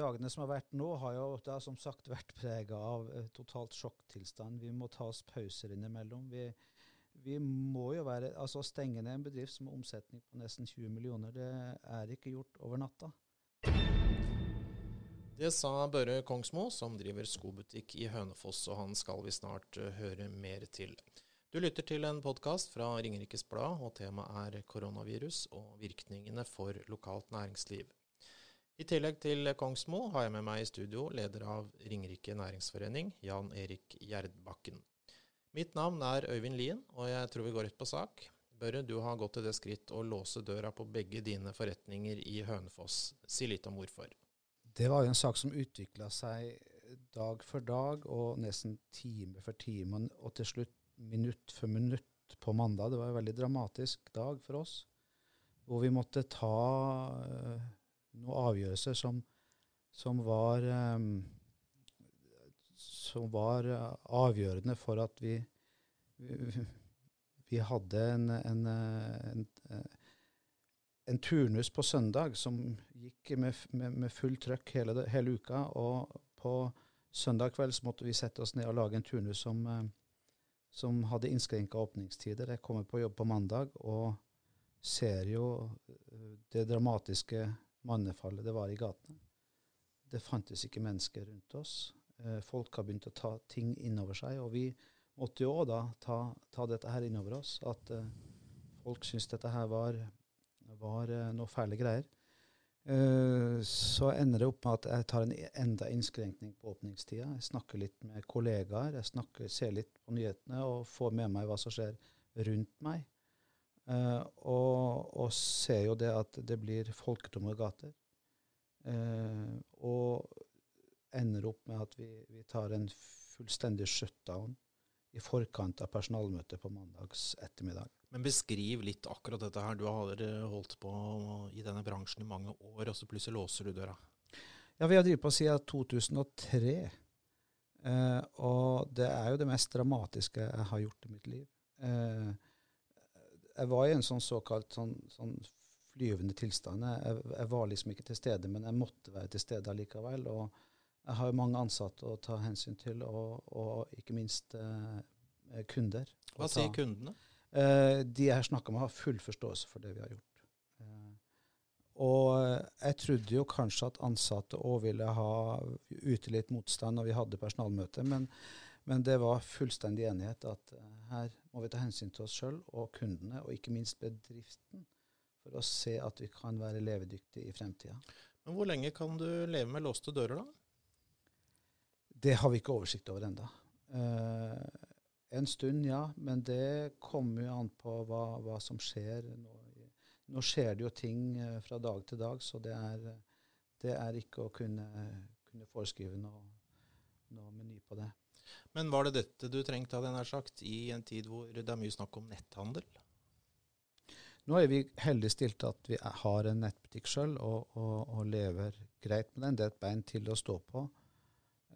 Dagene som har vært nå, har jo da som sagt vært prega av eh, totalt sjokktilstand. Vi må ta oss pauser innimellom. Vi, vi må jo være, altså Å stenge ned en bedrift som har omsetning på nesten 20 millioner, det er ikke gjort over natta. Det sa Børre Kongsmo, som driver skobutikk i Hønefoss, og han skal vi snart eh, høre mer til. Du lytter til en podkast fra Ringerikes Blad, og temaet er koronavirus og virkningene for lokalt næringsliv. I tillegg til Kongsmo har jeg med meg i studio leder av Ringerike næringsforening, Jan Erik Gjerdbakken. Mitt navn er Øyvind Lien, og jeg tror vi går rett på sak. Børre, du har gått til det skritt å låse døra på begge dine forretninger i Hønefoss. Si litt om hvorfor. Det var jo en sak som utvikla seg dag for dag, og nesten time for time, og til slutt minutt for minutt på mandag. Det var en veldig dramatisk dag for oss, hvor vi måtte ta eh, noen avgjørelser som, som var um, som var eh, avgjørende for at vi, vi, vi hadde en, en, en, en turnus på søndag som gikk med, med, med full trøkk hele, hele uka. Og på søndag kveld så måtte vi sette oss ned og lage en turnus som, eh, som hadde innskrenka åpningstider. Jeg kommer på jobb på mandag og ser jo eh, det dramatiske mannefallet det var i gatene. Det fantes ikke mennesker rundt oss. Eh, Folk har begynt å ta ting innover seg, og vi måtte jo òg da ta, ta dette her innover oss. At eh, folk syntes dette her var, var eh, noe fæle greier. Så ender det opp med at jeg tar en enda innskrenkning på åpningstida. Jeg snakker litt med kollegaer, jeg snakker, ser litt på nyhetene og får med meg hva som skjer rundt meg. Eh, og, og ser jo det at det blir folketomme gater. Eh, og ender opp med at vi, vi tar en fullstendig shutdown i forkant av personalmøtet på mandags ettermiddag. Men beskriv litt akkurat dette her. Du har eh, holdt på i denne bransjen i mange år, og så plutselig låser du døra. Ja, vi har drevet på siden 2003. Eh, og det er jo det mest dramatiske jeg har gjort i mitt liv. Eh, jeg var i en sånn såkalt sånn, sånn flyvende tilstand. Jeg, jeg var liksom ikke til stede, men jeg måtte være til stede allikevel. Og jeg har jo mange ansatte å ta hensyn til, og, og ikke minst eh, kunder. Hva ta- sier kundene? Eh, de jeg har snakka med, har full forståelse for det vi har gjort. Eh, og jeg trodde jo kanskje at ansatte òg ville ha ute litt motstand når vi hadde personalmøte, men, men det var fullstendig enighet at eh, her må vi ta hensyn til oss sjøl og kundene, og ikke minst bedriften, for å se at vi kan være levedyktige i fremtida. Men hvor lenge kan du leve med låste dører, da? Det har vi ikke oversikt over ennå. en stund, ja, men det kommer jo an på hva, hva som skjer. Nå, nå skjer det jo ting eh, fra dag til dag, så det er, det er ikke å kunne, kunne foreskrive noe, noe meny på det. Men var det dette du trengte, hadde jeg nær sagt, i en tid hvor det er mye snakk om netthandel? Nå er vi heldig stilt at vi har en nettbutikk sjøl og, og, og lever greit med den. Det er et bein til å stå på.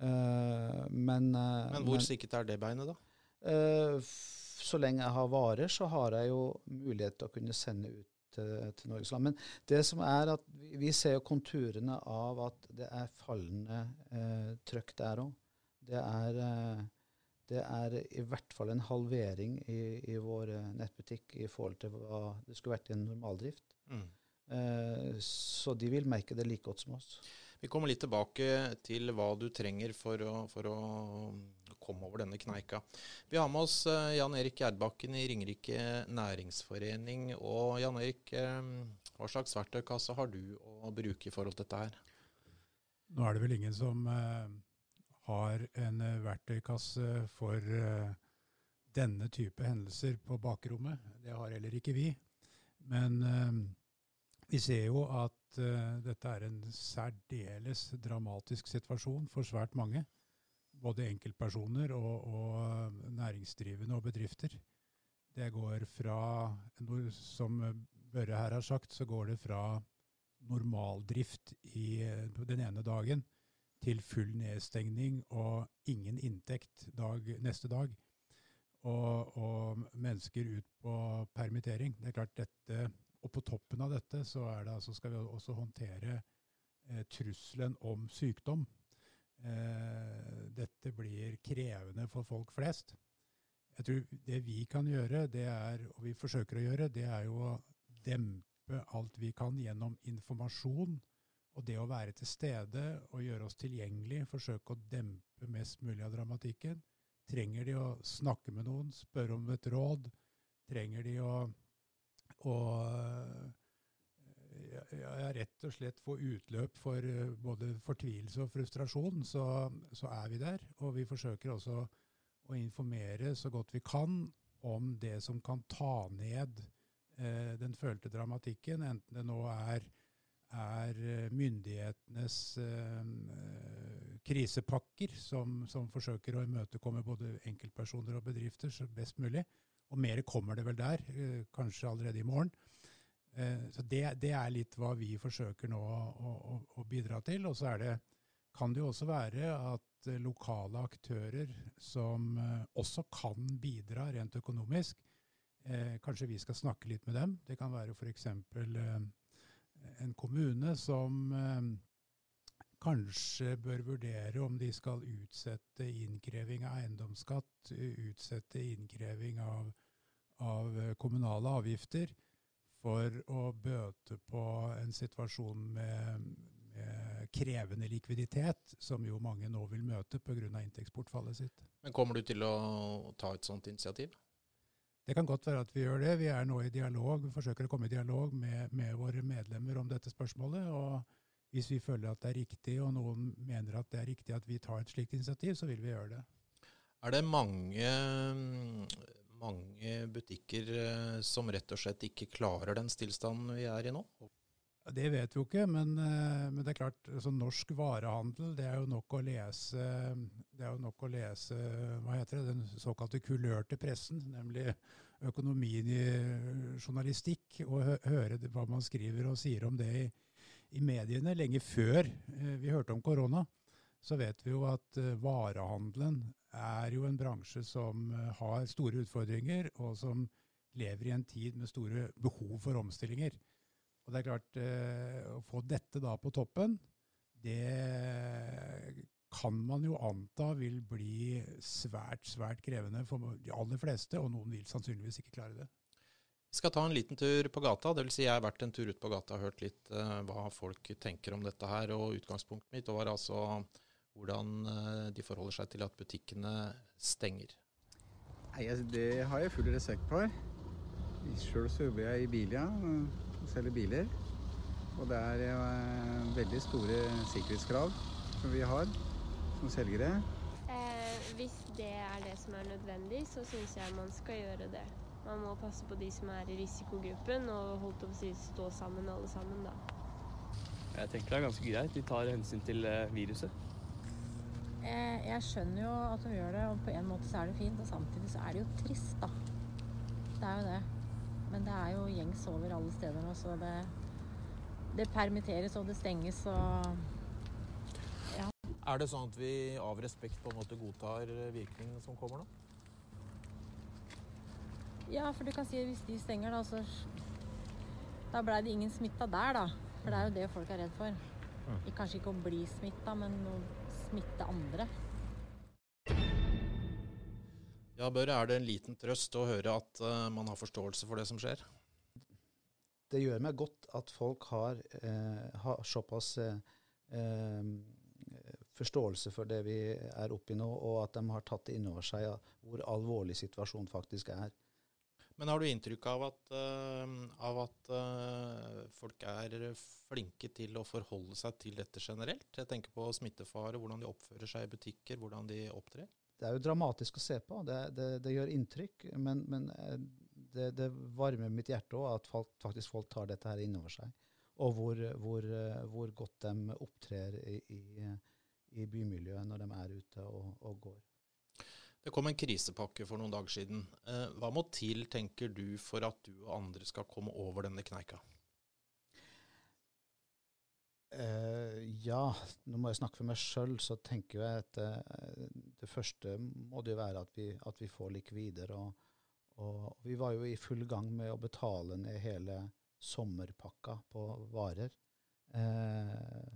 Uh, men, uh, Men hvor sikkert er det beinet, da? Uh, så lenge jeg har varer, så har jeg jo mulighet til å kunne sende ut til, Norges land. Men det som er at vi, vi ser jo konturene av at det er fallende trøkk der òg. Det, er, eh, det er i hvert fall en halvering i, i vår eh, nettbutikk i forhold til hva det skulle vært i en normaldrift. Mm. Eh, så de vil merke det like godt som oss. Vi kommer litt tilbake til hva du trenger for å, for å komme over denne kneika. Vi har med oss Jan Erik Gjerdbakken i Ringerike næringsforening. Og Jan Erik, hva slags verktøykasse har du å bruke i forhold til dette her? Nå er det vel ingen som eh, har en eh, verktøykasse for eh, denne type hendelser på bakrommet. Det har heller ikke vi. Men eh, Vi ser jo at dette er en særdeles dramatisk situasjon for svært mange. Både enkeltpersoner og, og næringsdrivende og bedrifter. Det går fra, som Børre her har sagt, så går det fra normaldrift i, den ene dagen til full nedstengning og ingen inntekt dag, neste dag. Og, og, mennesker ut på permittering. Det er klart dette, Og på toppen av dette så altså, skal vi også håndtere eh, trusselen om sykdom. Eh, dette blir krevende for folk flest. Jeg tror Det vi kan gjøre, det er, og vi forsøker å gjøre, det er jo å dempe alt vi kan gjennom informasjon og det å være til stede og gjøre oss tilgjengelig, forsøke å dempe mest mulig av dramatikken. Trenger de å snakke med noen, spørre om et råd? Trenger de å, å ja, rett og slett få utløp for eh, både fortvilelse og frustrasjon, så, så, er vi der. Og vi forsøker også å informere så godt vi kan om det som kan ta ned eh, den følte dramatikken, enten det nå er er eh, myndighetenes eh, krisepakker, som, som, forsøker å imøtekomme både enkeltpersoner og bedrifter best mulig. Og mer kommer det vel der, eh, kanskje allerede i morgen. Eh, så det, det, er litt hva vi forsøker nå å, å, å bidra til. Og så det, kan det jo også være at eh, lokale aktører som eh, også kan bidra rent økonomisk, kanskje vi skal snakke litt med dem. Det kan være f.eks. Eh, en kommune som eh, kanskje bør vurdere om de skal utsette innkreving av eiendomsskatt, utsette innkreving av, av kommunale avgifter, for å bøte på en situasjon med, med krevende likviditet, som jo mange nå vil møte pga. inntektsbortfallet sitt. Men Kommer du til å ta et sånt initiativ? Det kan godt være at vi gjør det. Vi er nå i dialog, vi forsøker å komme i dialog med, med, våre medlemmer om dette spørsmålet. og Hvis vi føler at det er riktig, og noen mener at det er riktig at vi tar et slikt initiativ, så vil vi gjøre det. Er det mange, mange butikker eh, som rett og slett ikke klarer den stillstanden vi er i nå? Det vet vi jo ikke, men, eh, men, det er klart, altså norsk varehandel det er jo nok å lese nok å lese det, den såkalte kulørte pressen, nemlig økonomien i journalistikk, og høre hva man skriver og sier om det i, i mediene. Lenge før eh, vi hørte om korona, så vet vi jo at eh, varehandelen er jo en bransje som har store utfordringer, og som lever i en tid med store behov for omstillinger. Og det er klart, eh, å få dette da på toppen, det kan man jo anta vil bli svært, svært krevende for de aller fleste, og noen vil sannsynligvis ikke klare det. Vi skal ta en liten tur på gata. det vil Si jeg har vært en tur ut på gata og hørt litt eh, hva folk tenker om dette her. og Utgangspunktet mitt var altså hvordan uh, de forholder seg til at butikkene stenger. Nei, Det har jeg full respekt for. Sjøl så jobber jeg i Bilia og selger biler. Og det er eh, veldig store sikkerhetskrav som vi har som selgere. Eh, hvis det er det som er nødvendig, så syns jeg man skal gjøre det. Man må passe på de som er i risikogruppen, og holdt å si stå sammen alle sammen, da. Jeg tenker det er ganske greit. De tar hensyn til eh, viruset. Eh, jeg skjønner jo at de gjør det, og på en måte så er det fint. Og samtidig så er det jo trist, da. Det er jo det. Men det er jo gjengs over alle steder nå, så det, det permitteres og det stenges og ja. Er det sånn at vi av respekt på en måte godtar virkningene som kommer nå? Ja, for du kan si at hvis de stenger, da, så Da blei det ingen smitta der, da. For det er jo det folk er redd for. Mm. Kanskje ikke å bli smitta, men å smitte andre. Ja, Børre, er det en liten trøst å høre at uh, man har forståelse for det som skjer? Det gjør meg godt at folk har, eh, har såpass eh, forståelse for det vi er oppi nå, og at de har tatt inn over seg hvor alvorlig situasjonen faktisk er. Men har du inntrykk av at, uh, av at uh, folk er flinke til å forholde seg til dette generelt? Jeg tenker på smittefare, hvordan de oppfører seg i butikker, hvordan de opptrer det er jo dramatisk å se på. Det, det, det gjør inntrykk. Men, men eh, det, det, varmer mitt hjerte òg at folk, faktisk folk tar dette her inn over seg. og hvor, hvor, hvor, godt de opptrer i, i, i, bymiljøet når de er ute og, og, går. Det kom en krisepakke for noen dager siden. Eh, hva må til, tenker du, for at du og andre skal komme over denne kneika? Uh, ja, nå må jeg snakke for meg sjøl, så tenker jeg at uh, det første må det jo være at vi, at vi får likvider. Og, og, vi var jo i full gang med å betale ned hele sommerpakka på varer. Uh,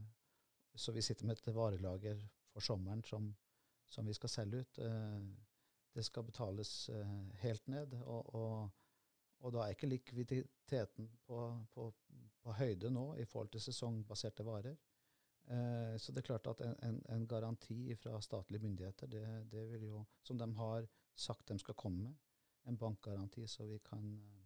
så vi sitter med et varelager for sommeren som, som vi skal selge ut. det skal betales helt ned. og, og og da er ikke likviditeten på, på, på, høyde nå i forhold til sesongbaserte varer. Eh, så det er klart at en, en, en garanti fra statlige myndigheter, det, det, vil jo, som de har sagt de skal komme med, en bankgaranti, så vi kan eh,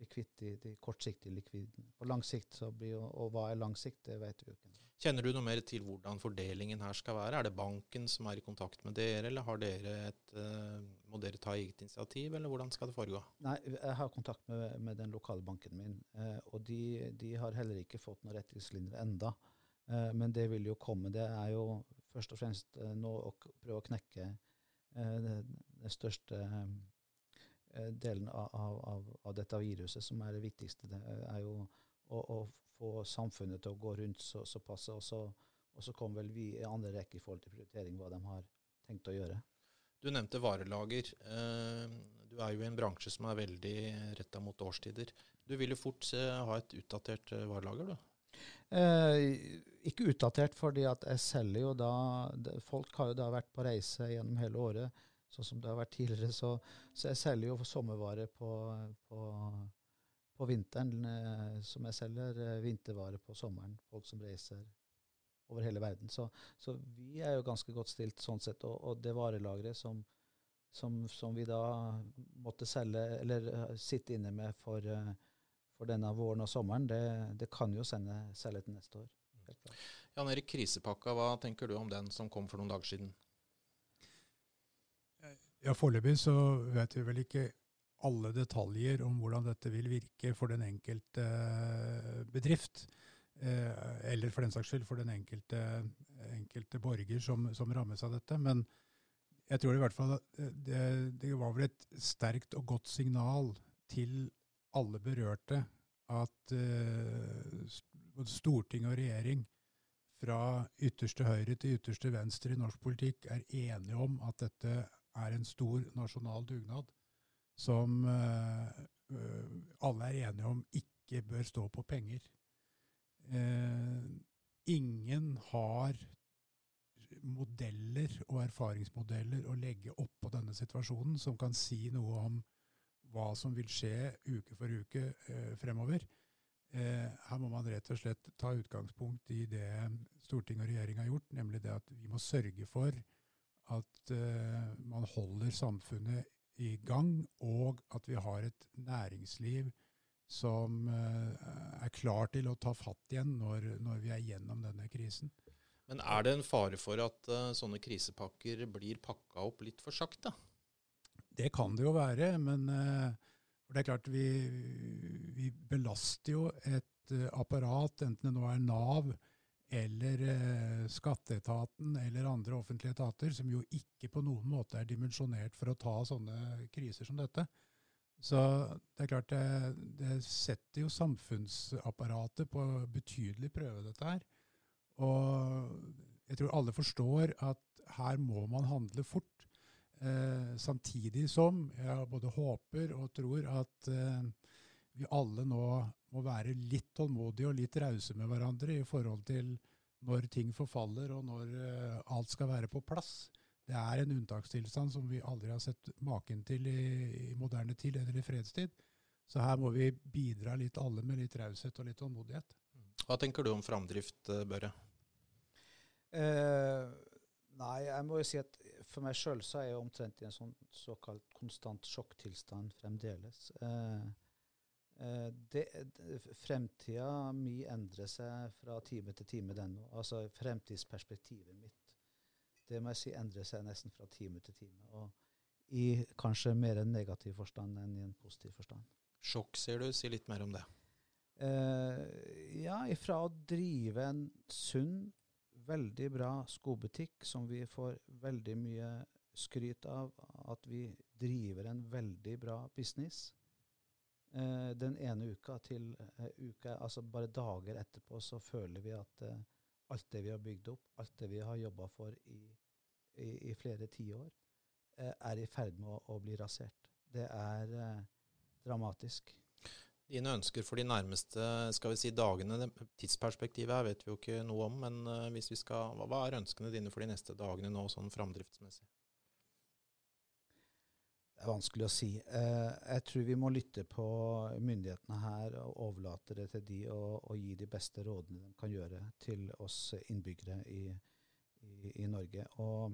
bli kvitt de, de kortsiktige likvidene. På lang sikt så blir jo, Og hva er lang sikt, det vet vi jo ikke. Kjenner du noe mer til hvordan fordelingen her skal være? Er det banken som er i kontakt med dere, eller har dere et, uh, må dere ta eget initiativ, eller hvordan skal det foregå? Nei, Jeg har kontakt med, med den lokale banken min, uh, og de, de, har heller ikke fått noen retningslinjer enda. Uh, men det vil jo komme. Det er jo først og fremst nå å prøve å knekke det største delen av, av, av, dette viruset, som er det viktigste. Det er jo å, å få samfunnet til å gå rundt så, såpass. Og så, og så kommer vel vi i andre rekke i forhold til prioritering, hva de har tenkt å gjøre. Du nevnte varelager. Eh, du er jo i en bransje som er veldig retta mot årstider. Du vil jo fort ha et utdatert eh, varelager, du? Eh, ikke utdatert, fordi at jeg selger jo da Folk har jo da vært på reise gjennom hele året, sånn som det har vært tidligere. Så, så jeg selger jo sommervare på, på på vinteren, eh, som jeg selger vintervare på sommeren. Folk som reiser over hele verden. Så, så vi er jo ganske godt stilt sånn sett. Og, og det varelageret som, som, som, vi da måtte selge, eller uh, sitte inne med for, for, denne våren og sommeren, det, det kan jo sende, selge til neste år. Jan Erik, krisepakka, hva tenker du om den som kom for noen dager siden? Ja, Foreløpig så vet vi vel ikke alle detaljer om hvordan dette vil virke for den enkelte eh, bedrift. Eh, eller for den saks skyld for den enkelte, enkelte borger som, som, rammes av dette. Men jeg tror i hvert fall at det, det var vel et sterkt og godt signal til alle berørte at både storting og regjering fra ytterste høyre til ytterste venstre i norsk politikk er enige om at dette er en stor nasjonal dugnad som uh, alle er enige om ikke bør stå på penger. Uh, ingen har modeller og erfaringsmodeller å legge oppå denne situasjonen som kan si noe om hva som vil skje uke for uke uh, fremover. her må man rett og slett ta utgangspunkt i det storting og regjering har gjort, nemlig det at vi må sørge for at man holder samfunnet i gang, og at vi har et næringsliv som uh, er klar til å ta fatt igjen når, når vi er gjennom denne krisen. Men er det en fare for at uh, sånne krisepakker blir pakka opp litt for sakte? Det kan det jo være, men uh, det er klart vi, vi belaster jo et uh, apparat, enten det nå er Nav eller eh, skatteetaten eller andre offentlige etater, som jo ikke på noen måte er dimensjonert for å ta sånne kriser som dette. Så det er klart det, det setter jo samfunnsapparatet på betydelig prøve, dette her. Og jeg tror alle forstår at her må man handle fort. Eh, samtidig som jeg både håper og tror at eh, vi alle nå må være litt tålmodige og litt rause med hverandre i forhold til når ting forfaller og når uh, alt skal være på plass. Det er en unntakstilstand som vi aldri har sett maken til i, i, moderne tid eller i fredstid. Så her må vi bidra litt alle med litt raushet og litt tålmodighet. Hva tenker du om framdrift, eh, Børre? Eh, nei, jeg må jo si at for meg sjøl så er jeg omtrent i en sånn såkalt konstant sjokktilstand fremdeles. Eh, Eh, fremtida mi endrer seg fra time til time, den nå. Altså fremtidsperspektivet mitt. Det må jeg si endrer seg nesten fra time til time. Og i kanskje mer en negativ forstand enn i en positiv forstand. Sjokk, sier du. Si litt mer om det. Eh, ja, ifra å drive en sunn, veldig bra skobutikk som vi får veldig mye skryt av at vi driver en veldig bra business. Eh, den ene uka til eh, uka, altså bare dager etterpå, så føler vi at eh, alt det vi har bygd opp, alt det vi har jobba for i, i, i flere tiår, eh, er i ferd med å, å, bli rasert. Det er eh, dramatisk. Dine ønsker for de nærmeste skal vi si, dagene, tidsperspektivet her vet vi jo ikke noe om, men uh, hvis vi skal, hva, er ønskene dine for de neste dagene nå, sånn framdriftsmessig? Det er vanskelig å si. Uh, jeg tror vi må lytte på myndighetene her og overlate det til de og, og gi de beste rådene de kan gjøre til oss innbyggere i, i, i Norge. Og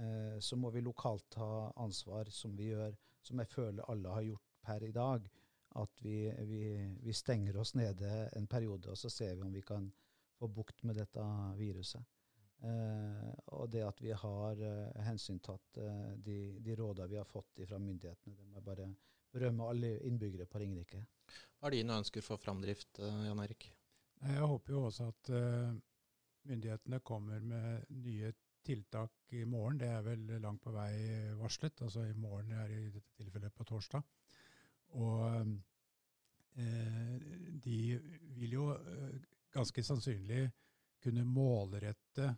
uh, så må vi lokalt ta ansvar, som vi gjør, som jeg føler alle har gjort per i dag at vi, vi, vi, stenger oss nede en periode, og så ser vi om vi kan få bukt med dette viruset. Eh, og det at vi har uh, hensyntatt uh, de, de rådene vi har fått fra myndighetene. Det må jeg bare berømme alle innbyggere på Ringerike. Hva er dine ønsker for framdrift, uh, Jan Erik? Jeg håper jo også at uh, myndighetene kommer med nye tiltak i morgen. Det er vel langt på vei varslet. Altså i morgen er i dette tilfellet på torsdag. Og eh, de vil jo eh, ganske sannsynlig kunne målrette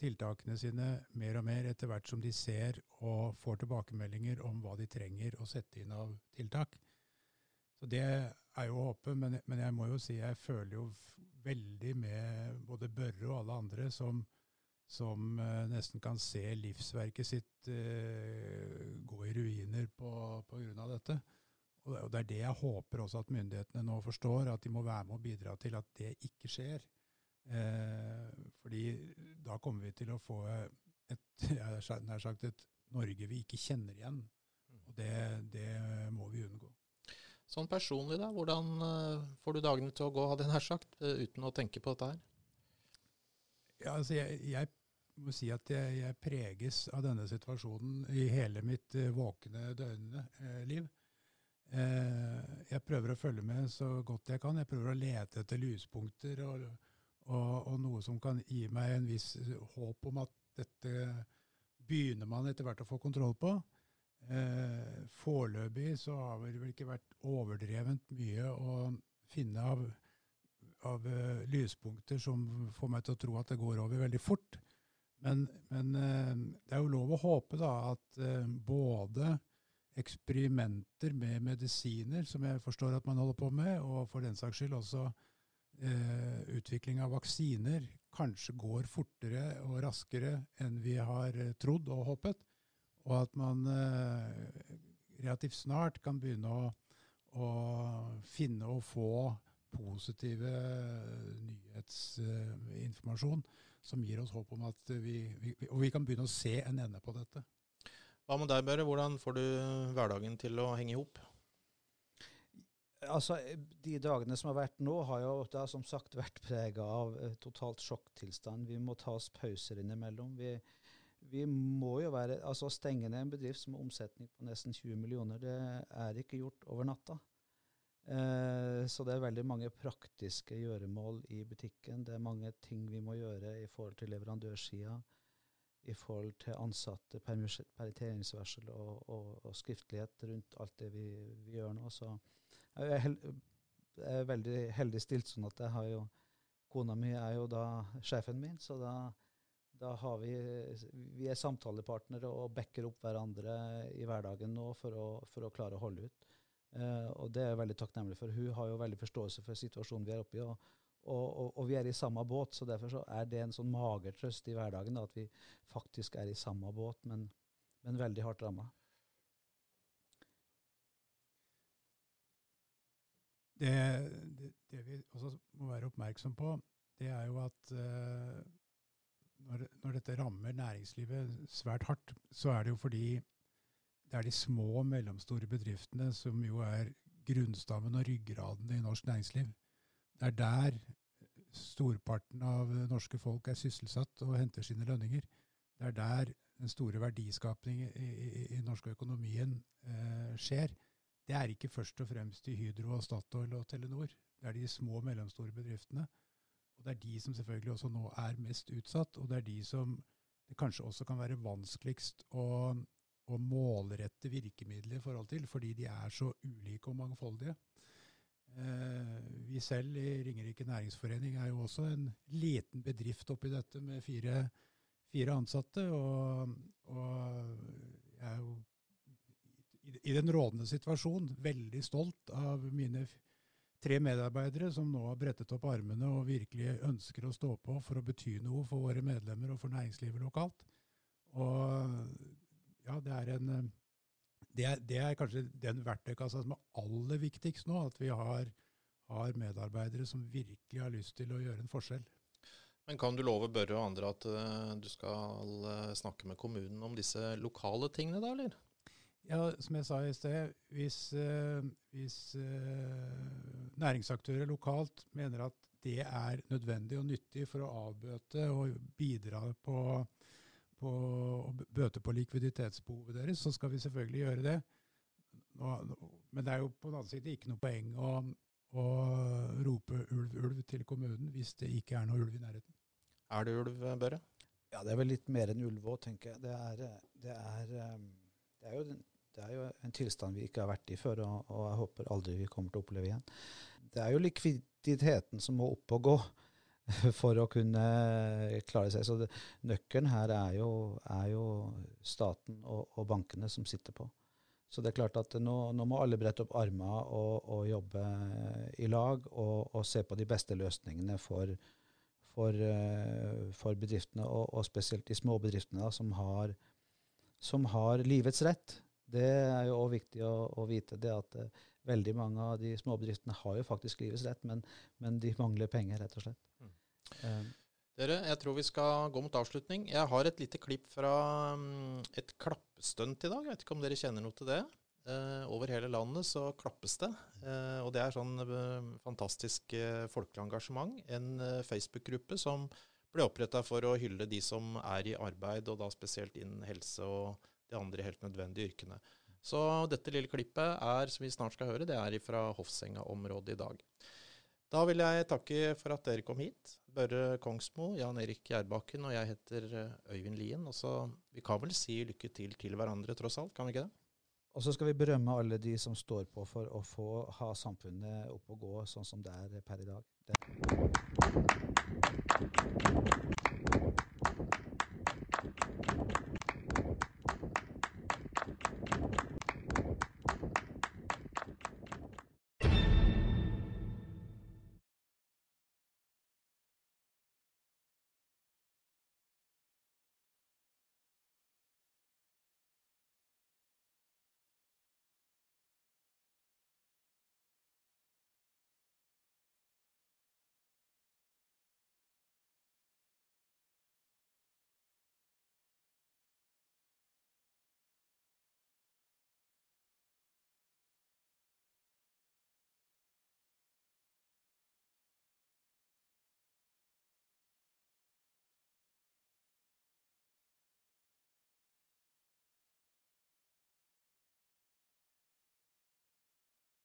tiltakene sine mer og mer etter hvert som de ser og får tilbakemeldinger om hva de trenger å sette inn av tiltak. Så Det er jo å håpe, men, men jeg må jo si jeg føler jo veldig med både Børre og alle andre som, som uh, nesten kan se livsverket sitt uh, gå i ruiner på pga. dette. Og det er det jeg håper også at myndighetene nå forstår, at de må være med og bidra til at det ikke skjer. Eh, fordi da kommer vi til å få et, nær sagt et Norge vi ikke kjenner igjen. Og det, det må vi unngå. Sånn personlig, da. Hvordan uh, får du dagene til å gå, hadde jeg nær sagt, uh, uten å tenke på dette her? Ja, altså jeg, jeg må si at jeg, jeg, preges av denne situasjonen i hele mitt uh, våkne døgnliv. Eh, jeg prøver å følge med så godt jeg kan. Jeg prøver å lete etter lyspunkter og, og, og, noe som kan gi meg en viss håp om at dette begynner man etter hvert å få kontroll på. Eh, foreløpig så har det vel ikke vært overdrevent mye å finne av, av uh, lyspunkter som får meg til å tro at det går over veldig fort. Men, men uh, det er jo lov å håpe da at uh, både eksperimenter med medisiner, som jeg forstår at man holder på med, og for den saks skyld også utvikling av vaksiner, kanskje går fortere og raskere enn vi har eh, trodd og håpet. Og at man eh, relativt snart kan begynne å, å, finne og få positive nyhetsinformasjon som gir oss håp om at vi, vi, Og vi kan begynne å se en ende på dette. Hva med deg, Børre? Hvordan får du hverdagen til å henge i hop? Altså, De dagene som har vært nå, har jo da som sagt vært prega av eh, totalt sjokktilstand. Vi må ta oss pauser innimellom. Vi, vi må jo være, altså Stenge ned en bedrift som har omsetning på nesten 20 millioner, det er ikke gjort over natta. Eh, så det er veldig mange praktiske gjøremål i butikken. Det er mange ting vi må gjøre i forhold til leverandørsida i forhold til ansatte, permitteringsvarsel og, og, og, skriftlighet rundt alt det vi, vi gjør nå. Så jeg er, held, jeg er, veldig heldig stilt sånn at jeg har jo Kona mi er jo da sjefen min, så da, da har vi Vi er samtalepartnere og backer opp hverandre i hverdagen nå for å, for å klare å holde ut. Uh, og det er jeg veldig takknemlig for. Hun har jo veldig forståelse for situasjonen vi er oppe i. og og, og, og, vi er i samme båt, så derfor så er det en sånn mager trøst i hverdagen da, at vi faktisk er i samme båt, men, men veldig hardt ramma. Det, det, vi også må være oppmerksom på, det er jo at uh, når, når, dette rammer næringslivet svært hardt, så er det jo fordi det er de små og mellomstore bedriftene som jo er grunnstammen og ryggraden i norsk næringsliv. Det er der storparten av norske folk er sysselsatt og henter sine lønninger. Det er der den store verdiskapningen i, i, i norske økonomien eh, skjer. Det er ikke først og fremst i Hydro, og Statoil og Telenor. Det er de små og mellomstore bedriftene. Og det er de som selvfølgelig også nå er mest utsatt, og det er de som det kanskje også kan være vanskeligst å, å målrette virkemidler i forhold til, fordi de er så ulike og mangfoldige. Eh, vi selv i Ringerike næringsforening er jo også en liten bedrift oppi dette med fire, fire ansatte. Og, og, jeg er jo i, den rådende situasjon veldig stolt av mine tre medarbeidere som nå har brettet opp armene og virkelig ønsker å stå på for å bety noe for våre medlemmer og for næringslivet lokalt. Og ja, det er en det er, det er, kanskje den verktøykassa som er aller viktigst nå. At vi har, har, medarbeidere som virkelig har lyst til å gjøre en forskjell. Men kan du love Børre og andre at uh, du skal uh, snakke med kommunen om disse lokale tingene, da, eller? Ja, som jeg sa i sted, hvis, uh, hvis næringsaktører lokalt mener at det er nødvendig og nyttig for å avbøte og bidra på på å bøte på likviditetsbehovet deres, så skal vi selvfølgelig gjøre det. Nå, men det er jo på den annen side ikke noe poeng å, å, rope ulv, ulv til kommunen hvis det ikke er noe ulv i nærheten. Er det ulv, Børre? Ja, det er vel litt mer enn ulv òg, tenker jeg. Det er, det, er, det, er jo, det er, jo, en tilstand vi ikke har vært i før, og, og jeg håper aldri vi kommer til å oppleve igjen. Det er jo likviditeten som må opp og gå. for å kunne klare seg. Så det, nøkkelen her er jo, er jo staten og, og, bankene som sitter på. Så det er klart at nå, nå må alle brette opp armer og, og, jobbe i lag og, og, se på de beste løsningene for, for, eh, for bedriftene, og, spesielt de små bedriftene da, som, har, som har livets rett. Det er jo òg viktig å, å, vite det at uh, veldig mange av de småbedriftene har jo faktisk livets rett, men, men de mangler penger, rett og slett. Mm. Um, Dere, jeg tror vi skal gå mot avslutning. Jeg har et lite klipp fra um, et klappestunt i dag. Jeg vet ikke om dere kjenner noe til det? Uh, over hele landet så klappes det. Uh, og det er sånn fantastisk folkelig engasjement. En Facebook-gruppe som ble oppretta for å hylle de som er i arbeid, og da spesielt innen helse og andre helt nødvendige yrkene. Så dette lille klippet er, som vi snart skal høre, det er fra Hofsenga-området i dag. Da vil jeg takke for at dere kom hit. Børre Kongsmo, Jan Erik Gjerbakken og jeg heter eh, Øyvind Lien. Og så vi kan vel si lykke til til hverandre, tross alt, kan vi ikke det? Og så skal vi berømme alle de som står på for å få ha samfunnet opp og gå sånn som det er per i dag. Det.